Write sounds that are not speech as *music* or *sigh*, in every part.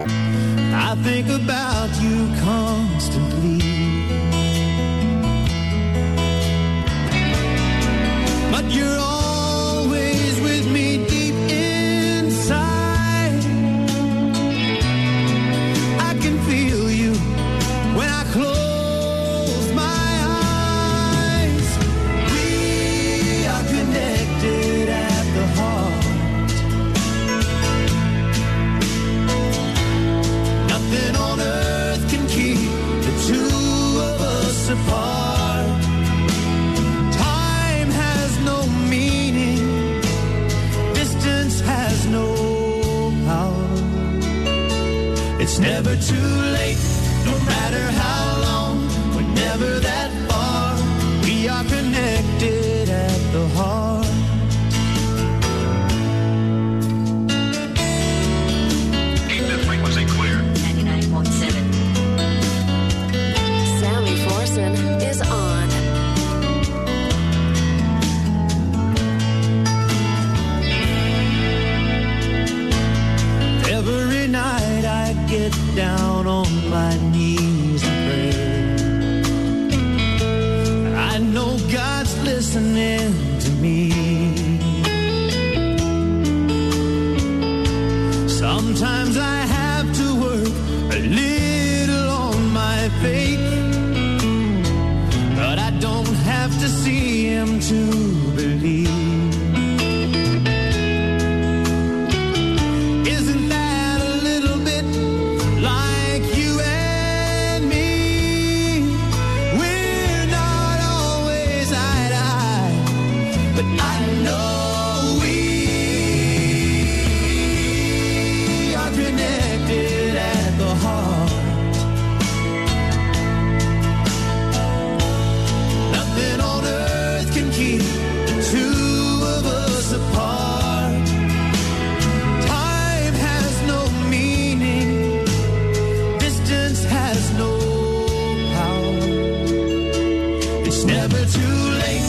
I think about you constantly. It's never too late.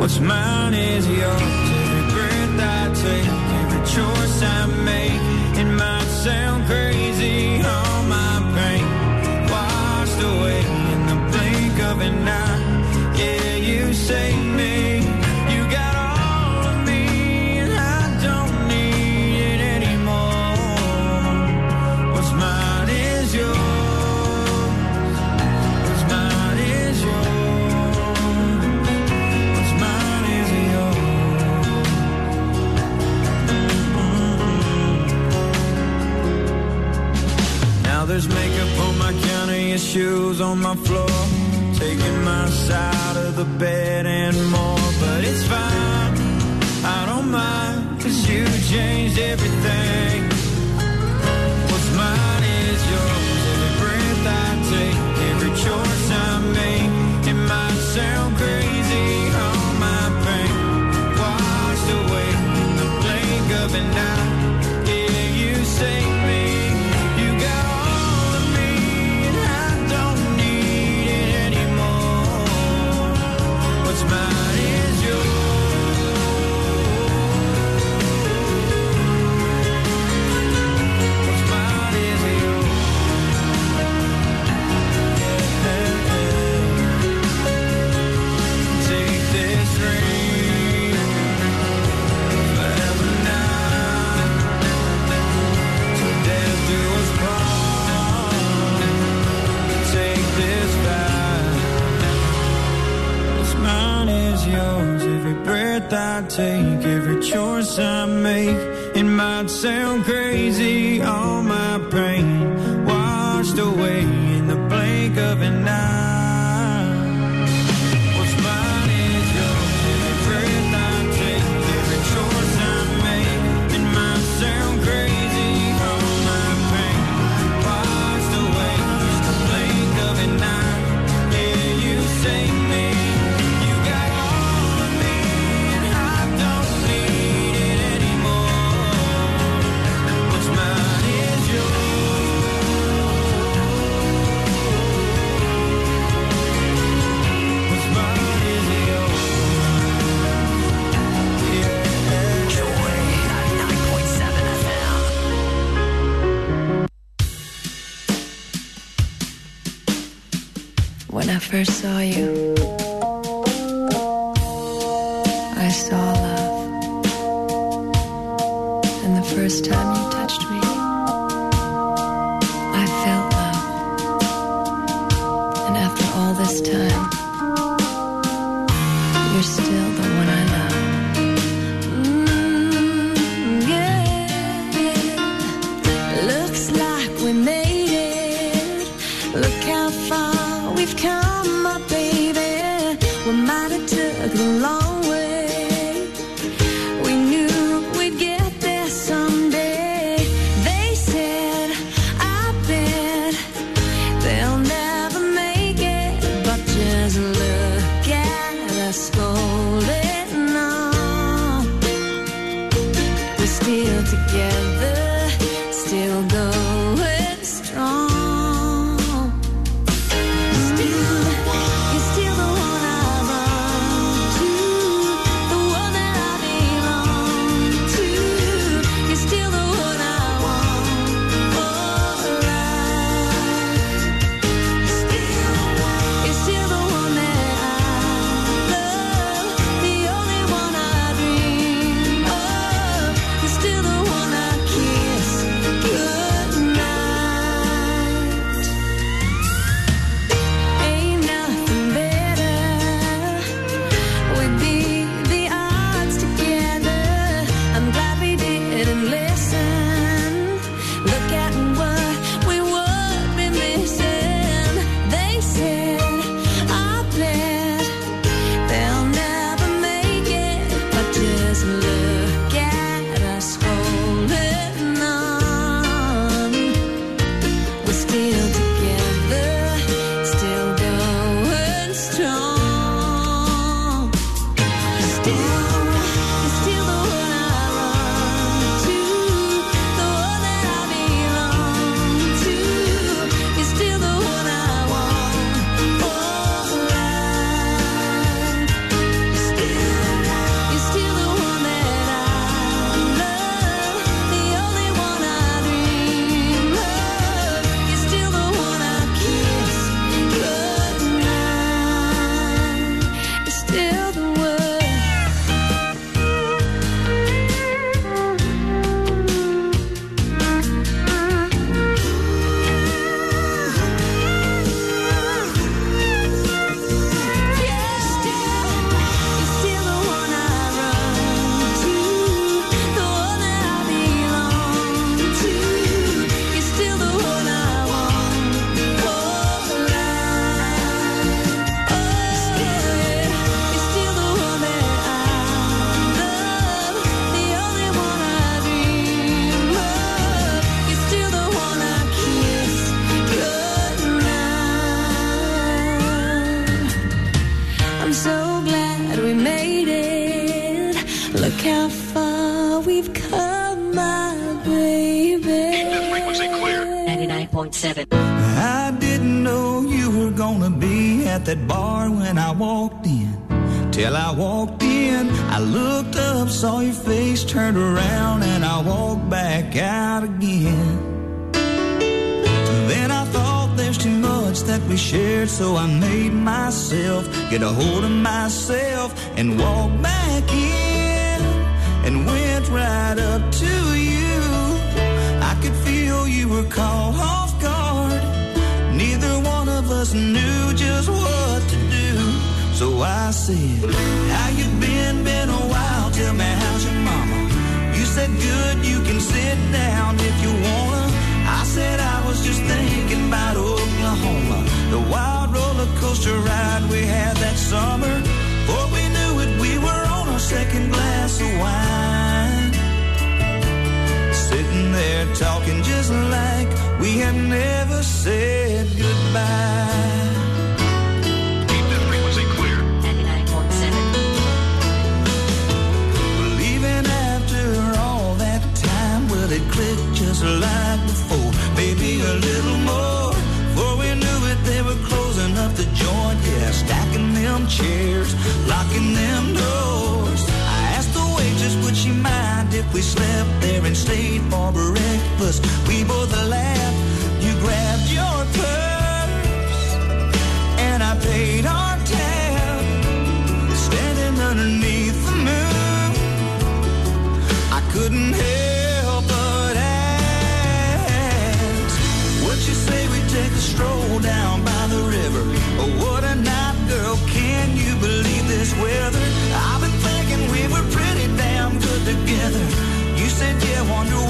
What's mine is yours. Every breath I take, every choice I make, it might sound crazy. shoes on my floor, taking my side of the bed and more. But it's fine, I don't mind, cause you changed everything. First time you touched me, I felt love. And after all this time, you're still the that bar when I walked in. Till I walked in, I looked up, saw your face, turned around, and I walked back out again. Then I thought there's too much that we shared, so I made myself get a hold of myself and walk back in and went right up to you. I could feel you were caught off guard. Neither one of us knew So I said, How you been? Been a while. Tell me how's your mama? You said good, you can sit down if you wanna. I said I was just thinking about Oklahoma, the wild roller coaster ride we had that summer. Before we knew it, we were on our second glass of wine. Sitting there talking just like we had never said goodbye. just like before. Maybe a little more. Before we knew it, they were closing up the joint. Yeah, stacking them chairs, locking them doors. I asked the waitress, would she mind if we slept there and stayed for breakfast? We both laughed. You grabbed your purse, and I paid our tab. Standing underneath the moon, I couldn't help stroll down by the river. Oh, what a night, girl. Can you believe this weather? I've been thinking we were pretty damn good together. You said, yeah, wonder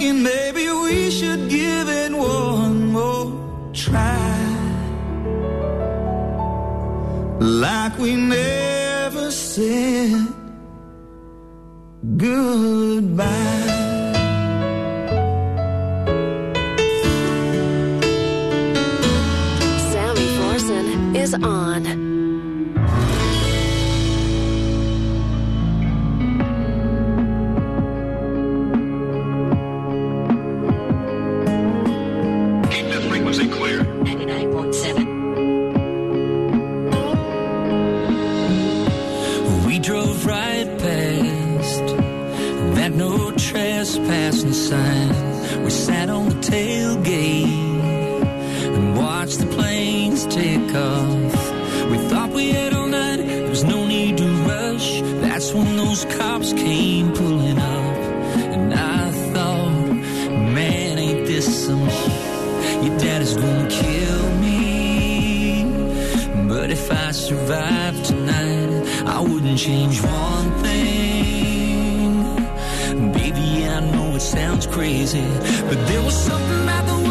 thinking maybe we should give it one more try. Like we never said goodbye. change one thing. Baby, I know it sounds crazy, but there was something about the way.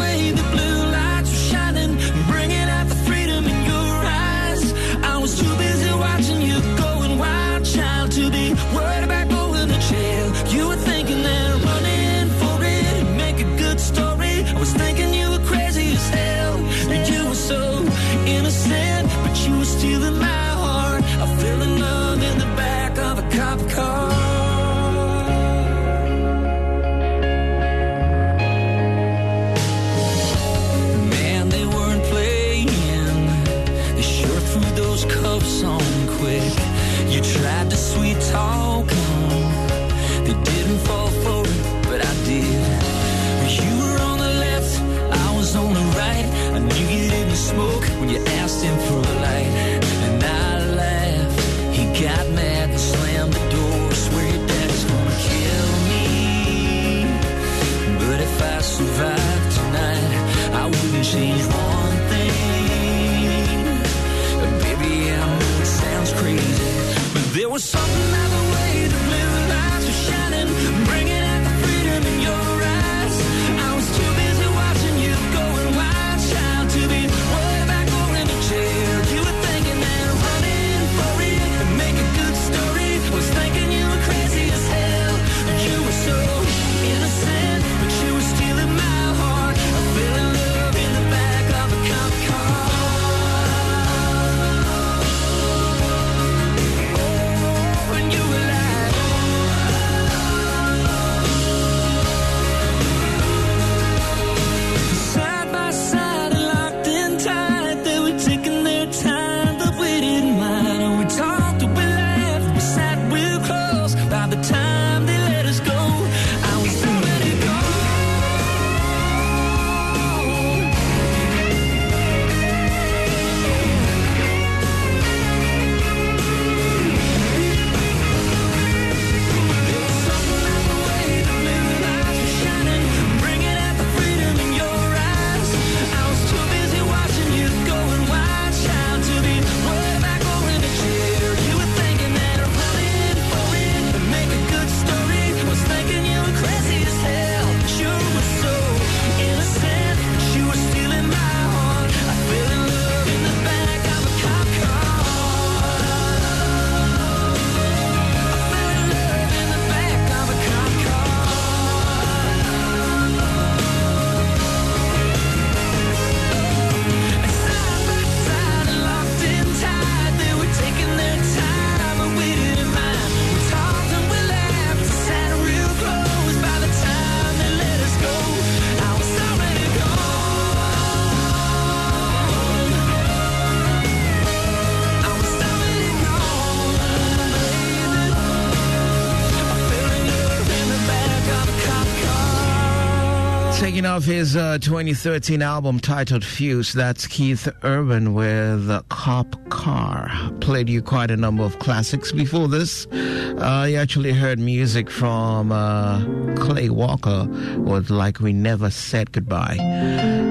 Off his uh, 2013 album titled Fuse, that's Keith Urban with Cop Car. Played you quite a number of classics before this. Uh, you actually heard music from uh, Clay Walker with Like We Never Said Goodbye.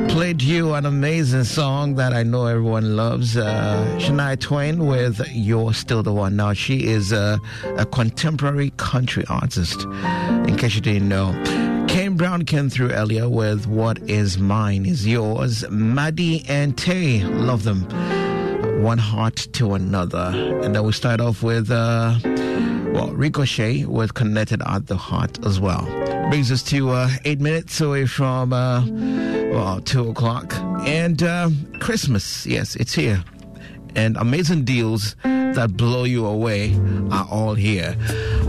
Played you an amazing song that I know everyone loves. Uh, Shania Twain with You're Still the One. Now, she is a contemporary country artist, in case you didn't know. Brown came through earlier with What Is Mine Is Yours. Maddie and Tae, love them. One heart to another. And then we start off with, uh, well, Ricochet with Connected at the Heart as well. Brings us to uh, eight minutes away from, uh, well, two o'clock. And uh, Christmas, yes, it's here. And amazing deals that blow you away are all here.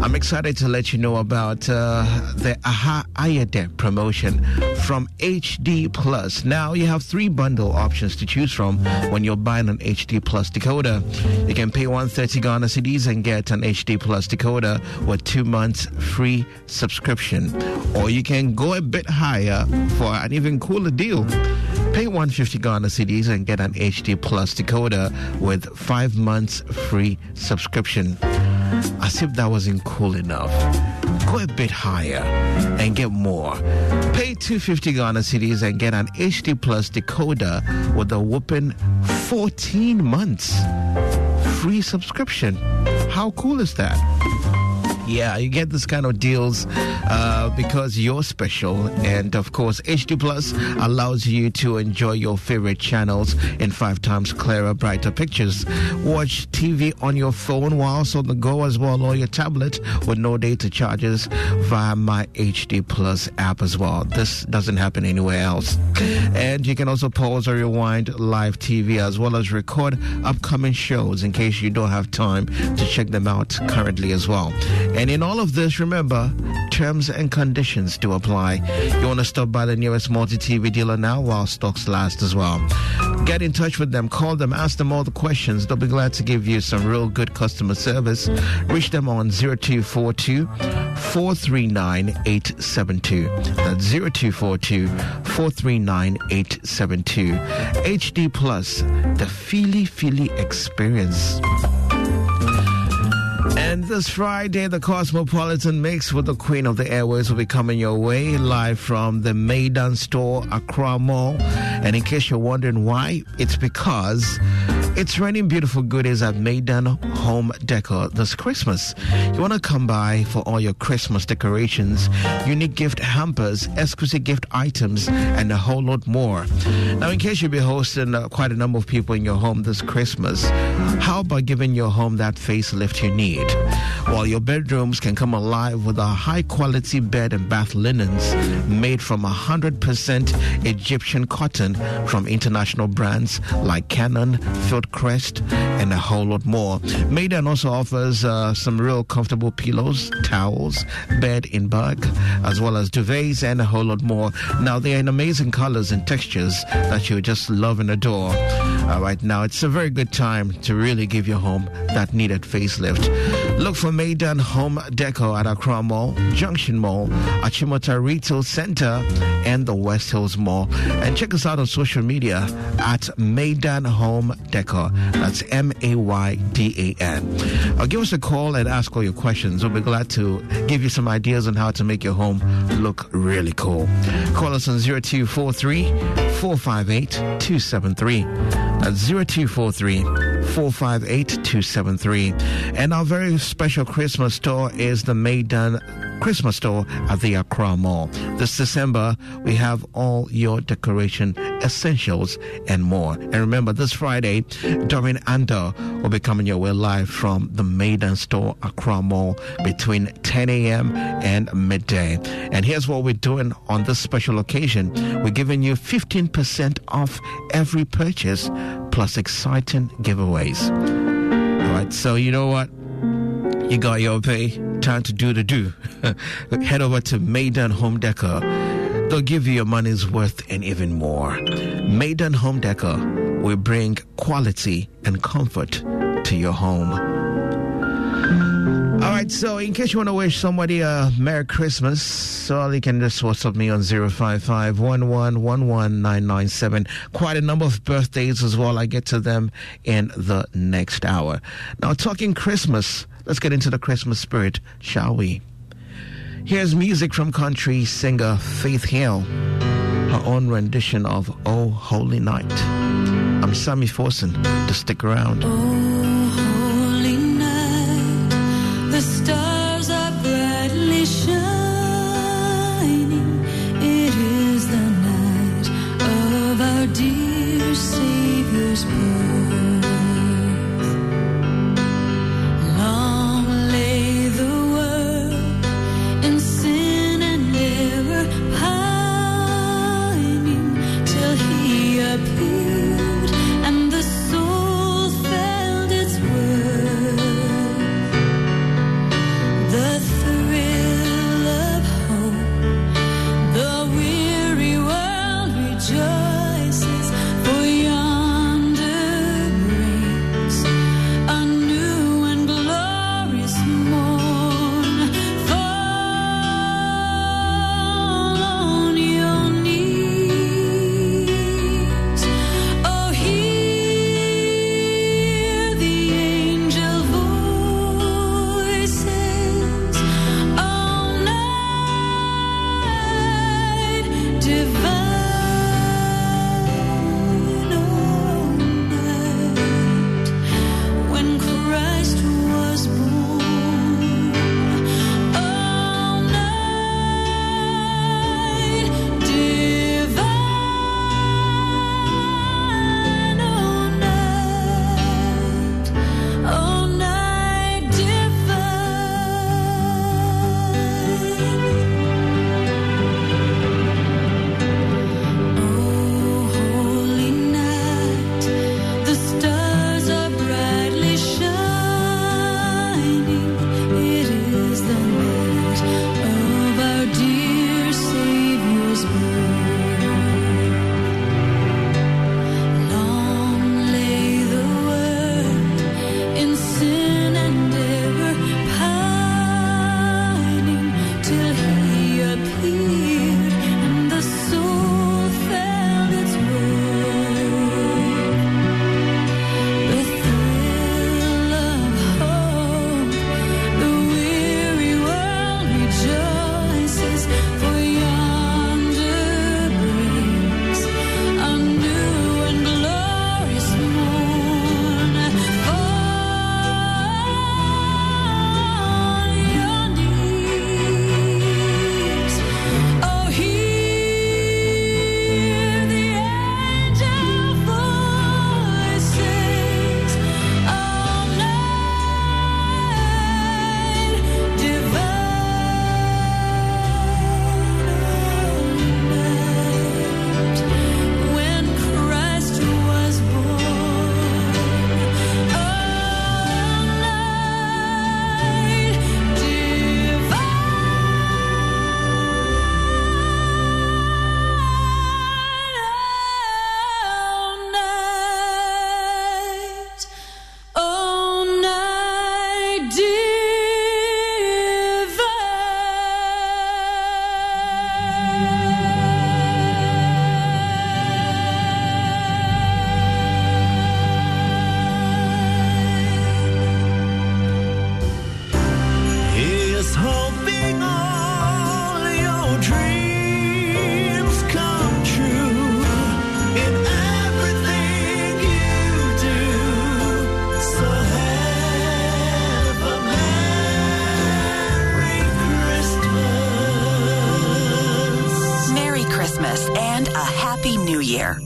I'm excited to let you know about uh, the Aha Ayade promotion from HD Plus. Now you have three bundle options to choose from when you're buying an HD Plus decoder. You can pay 130 Ghana cedis and get an HD Plus decoder with two months free subscription. Or you can go a bit higher for an even cooler deal. Pay 150 Ghana cedis and get an HD Plus decoder with five months free subscription. As if that wasn't cool enough. Go a bit higher and get more. Pay 250 Ghana cedis and get an HD Plus decoder with a whooping 14 months free subscription. How cool is that? Yeah, you get this kind of deals uh, because you're special. And of course, HD Plus allows you to enjoy your favorite channels in five times clearer, brighter pictures. Watch TV on your phone whilst on the go as well, or your tablet with no data charges via my HD Plus app as well. This doesn't happen anywhere else. And you can also pause or rewind live TV as well as record upcoming shows in case you don't have time to check them out currently as well. And in all of this, remember, terms and conditions do apply. You want to stop by the nearest multi TV dealer now while stocks last as well. Get in touch with them, call them, ask them all the questions. They'll be glad to give you some real good customer service. Reach them on 0242 439 872. That's 0242 439 872. HD Plus, the Feely Feely experience. And this Friday, the Cosmopolitan Mix with the Queen of the Airways will be coming your way live from the Maydan Store, Accra Mall. And in case you're wondering why, it's because it's raining beautiful goodies at Maydan Home Decor this Christmas. You want to come by for all your Christmas decorations, unique gift hampers, exclusive gift items, and a whole lot more. Now, in case you'll be hosting uh, quite a number of people in your home this Christmas, how about giving your home that facelift you need? While your bedrooms can come alive with our high quality bed and bath linens made from 100% Egyptian cotton from international brands like Cannon, Fieldcrest, and a whole lot more. Maydan also offers uh, some real comfortable pillows, towels, bed in bug, as well as duvets and a whole lot more. Now, they are in amazing colors and textures that you just love and adore. All right, now it's a very good time to really give your home that needed facelift. Look for Maydan Home Deco at Accra Mall, Junction Mall, Achimota Retail Center, and the West Hills Mall. And check us out on social media at Maydan Home Deco. That's M A Y D A N. Or give us a call and ask all your questions. We'll be glad to give you some ideas on how to make your home look really cool. Call us on 0243 458 273. That's 0243 458 273. And our very special Christmas store is the Maydan Christmas store at the Accra Mall. This December, we have all your decoration essentials and more. And remember, this Friday, Doreen Andoh will be coming your way live from the Maydan store, Accra Mall, between 10 a.m. and midday. And here's what we're doing on this special occasion we're giving you 15% off every purchase, plus exciting giveaways. All right, so you know what? You got your pay time to do the do. *laughs* Head over to Maydan Home Decor. They'll give you your money's worth and even more. Maydan Home Decor will bring quality and comfort to your home. All right, so in case you want to wish somebody a Merry Christmas, all you can just WhatsApp me on 055 Quite a number of birthdays as well. I get to them in the next hour. Now, talking Christmas, Let's get into the Christmas spirit, shall we? Here's music from country singer Faith Hill, her own rendition of Oh Holy Night. I'm Sammy Forson to stick around. Oh.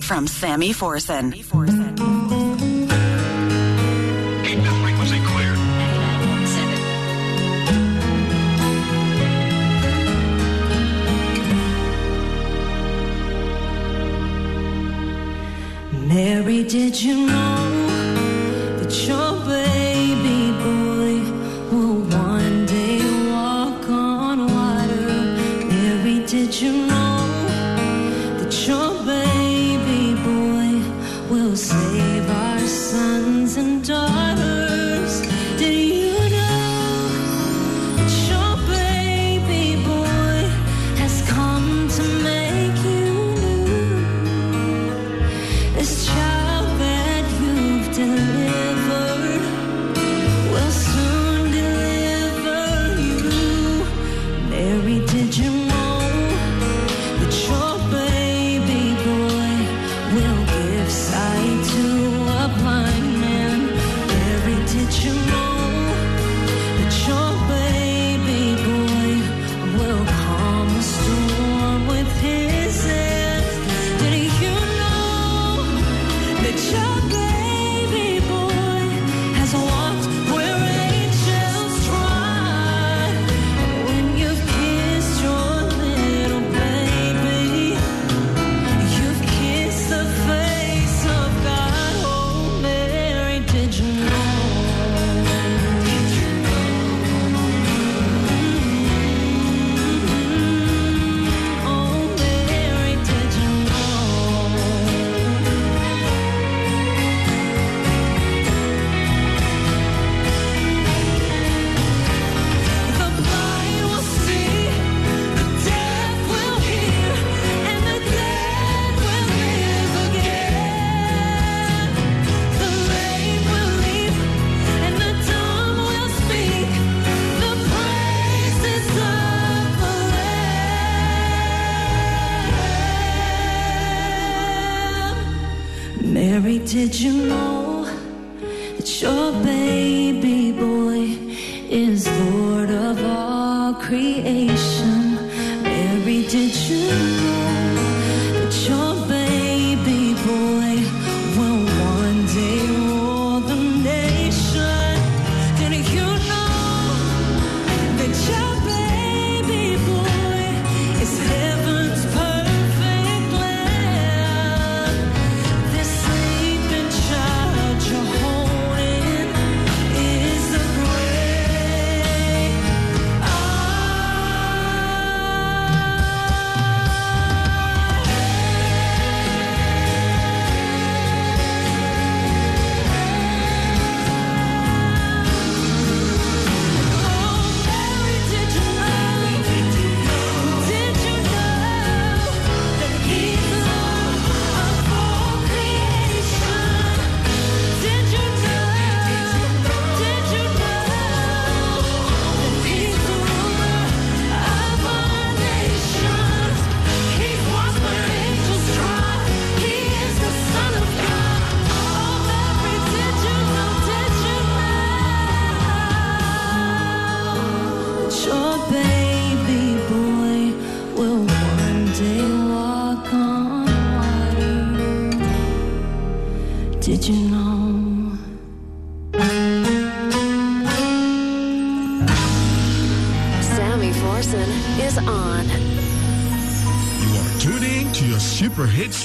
from Sammy Forson. Mary, did you know that your baby boy will one day walk on water? Mary, did you know?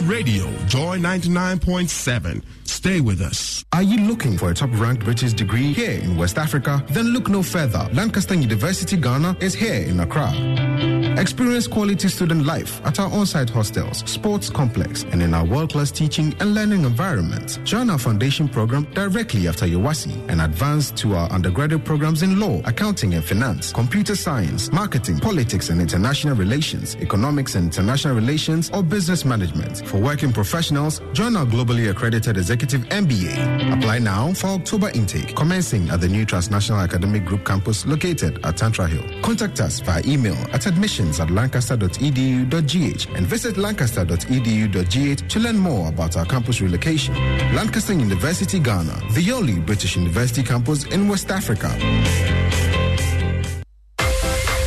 Radio, Joy 99.7. Stay with us. Are you looking for a top ranked British degree here in West Africa? Then look no further. Lancaster University Ghana is here in Accra. Experience quality student life at our on site hostels, sports complex, and in our world class teaching and learning environment. Join our foundation program directly after your WASSCE and advance to our undergraduate programs in law, accounting and finance, computer science, marketing, politics and international relations, economics and international relations, or business management. For working professionals, join our globally accredited executive MBA. Apply now for October intake, commencing at the new Transnational Academic Group campus located at Tantra Hill. Contact us via email at admissions at lancaster.edu.gh and visit lancaster.edu.gh to learn more about our campus relocation. Lancaster University, Ghana, the only British university campus in West Africa.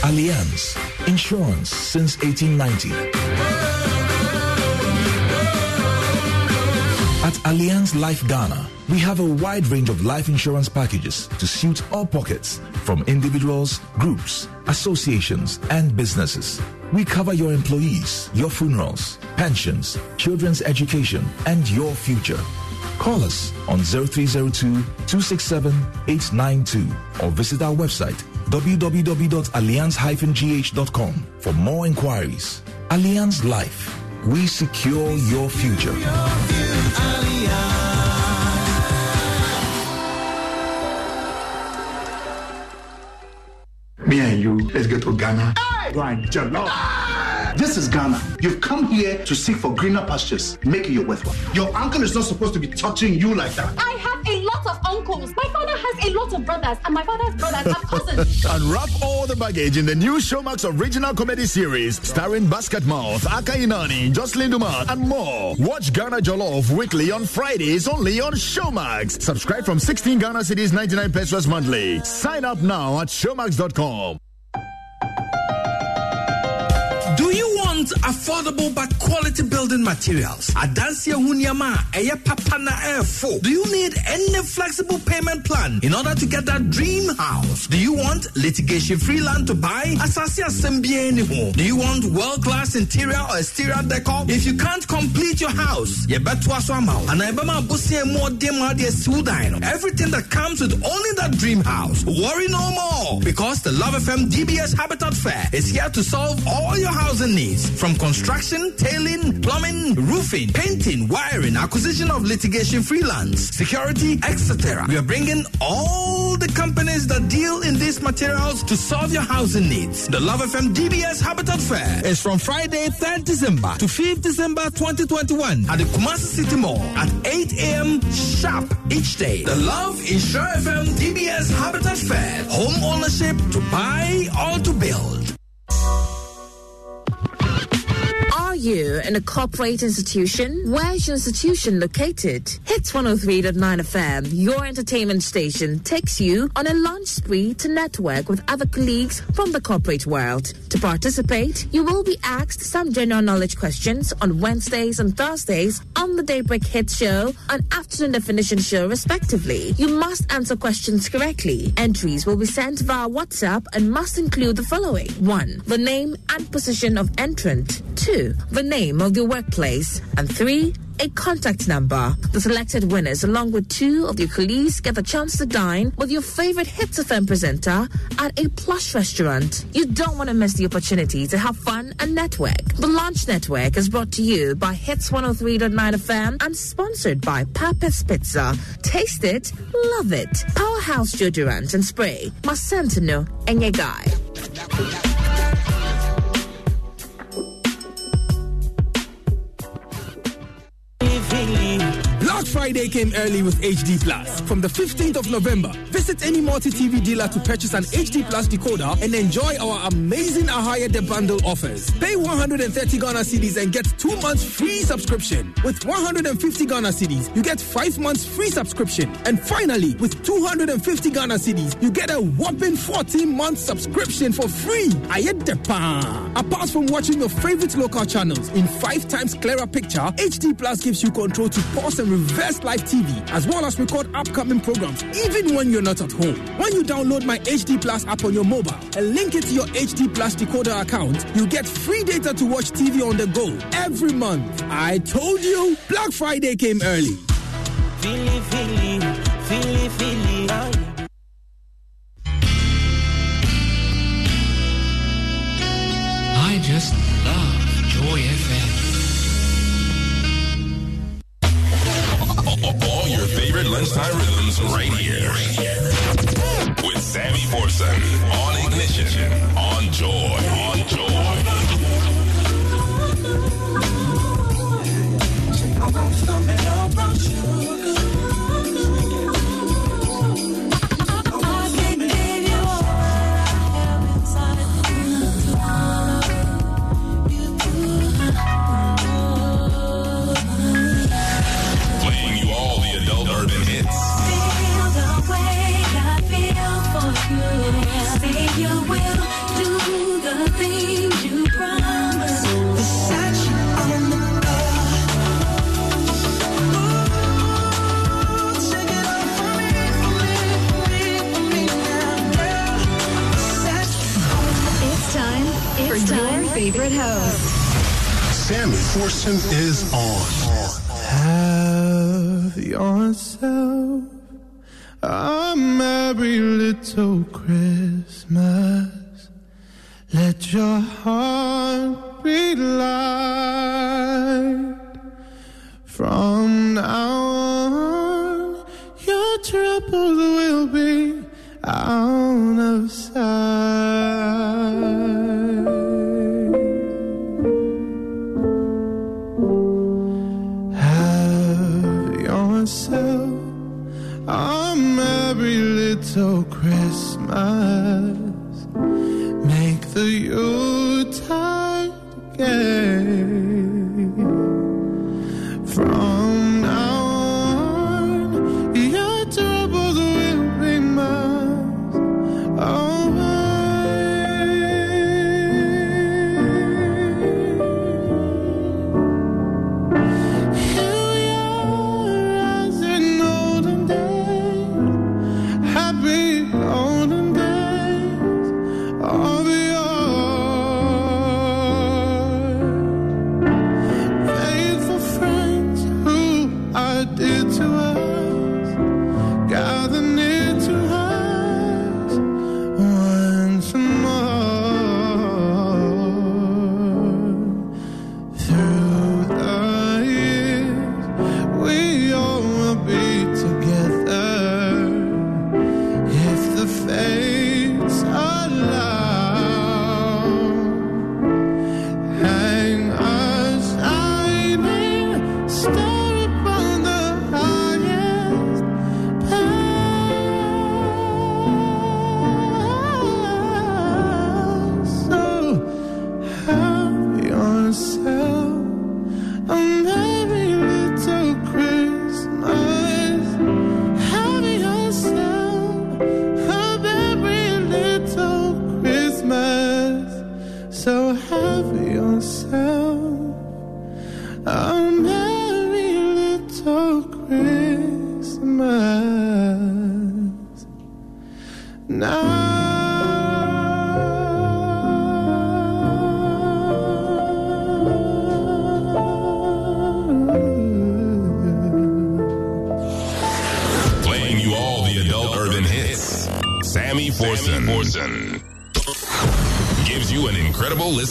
Allianz Insurance since 1890. At Allianz Life Ghana, we have a wide range of life insurance packages to suit all pockets, from individuals, groups, associations, and businesses. We cover your employees, your funerals, pensions, children's education, and your future. Call us on 0302 267 892 or visit our website www.allianz-gh.com for more inquiries. Allianz Life. We secure your future. Me and you, let's go to Ghana. Grind jollof. This is Ghana. You've come here to seek for greener pastures. Make it your worthwhile. Your uncle is not supposed to be touching you like that. I have a lot of uncles. My father has a lot of brothers, and my father's brothers have cousins. *laughs* Unwrap all the baggage in the new Showmax original comedy series starring Basket Mouth, Akah Nnani, Jocelyn Dumas, and more. Watch Ghana Jollof weekly on Fridays only on Showmax. Subscribe from 16 Ghana cedis 99 pesewas monthly. Sign up now at showmax.com. Affordable but quality building materials? Adansia Hunyama, Eya Papa na Airfo. Do you need any flexible payment plan in order to get that dream house? Do you want litigation free land to buy? Asasi Assembly anymore. Do you want world class interior or exterior decor? If you can't complete your house, you better amount. And I more Everything that comes with owning that dream house. Worry no more because the Love FM DBS Habitat Fair is here to solve all your housing needs from construction, tailing, plumbing, roofing, painting, wiring, acquisition of litigation freelance, security, etc. We are bringing all the companies that deal in these materials to solve your housing needs. The Love FM DBS Habitat Fair is from Friday, 3rd December to 5th December 2021 at the Kumasi City Mall at 8 a.m. sharp each day. The Love Insure FM DBS Habitat Fair. Home ownership to buy or to build. Are you in a corporate institution? Where's your institution located? Hits 103.9 FM, your entertainment station, takes you on a lunch spree to network with other colleagues from the corporate world. To participate, you will be asked some general knowledge questions on Wednesdays and Thursdays on the Daybreak Hit Show and Afternoon Definition Show, respectively. You must answer questions correctly. Entries will be sent via WhatsApp and must include the following 1. The name and position of entrant. 2. The name of your workplace. And 3 a contact number. The selected winners, along with two of your colleagues, get the chance to dine with your favorite Hits FM presenter at a plush restaurant. You don't want to miss the opportunity to have fun and network. The Launch Network is brought to you by Hits 103.9 FM and sponsored by Papa's Pizza. Taste it, love it. Powerhouse deodorant and spray. Masentino and guy. Black Friday came early with HD Plus. From the 15th of November, visit any multi-TV dealer to purchase an HD Plus decoder and enjoy our amazing Ahaya The Bundle offers. Pay 130 Ghana cedis and get two months free subscription. With 150 Ghana cedis, you get five months free subscription. And finally, with 250 Ghana cedis, you get a whopping 14 month subscription for free. Ayedepa. Apart from watching your favorite local channels in five times clearer picture, HD Plus gives you control to pause and reverse live TV, as well as record upcoming programs, even when you're not at home. When you download my HD Plus app on your mobile and link it to your HD Plus decoder account, you get free data to watch TV on the go every month. I told you, Black Friday came early. Feely, feely, feely, feely. I just love Joy FM. All your favorite lunchtime rhythms right here. With Sammy Forson on Ignition on Joy. On Joy. Forson is on. Have yourself a merry little Christmas. Let your heart be light. From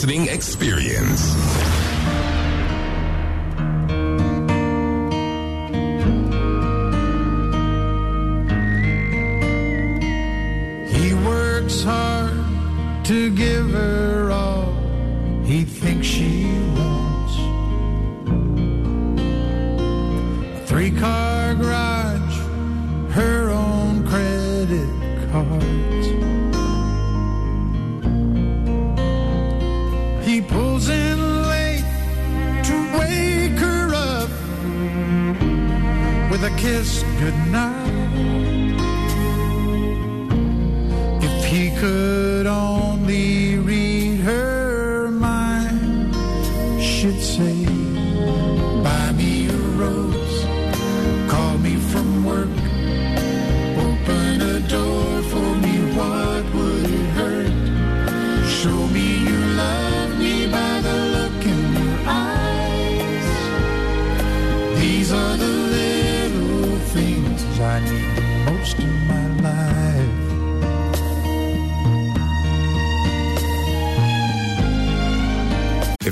listening experience. He works hard to give her all he thinks she wants. A three car garage, her own credit cards. With a kiss goodnight. If he could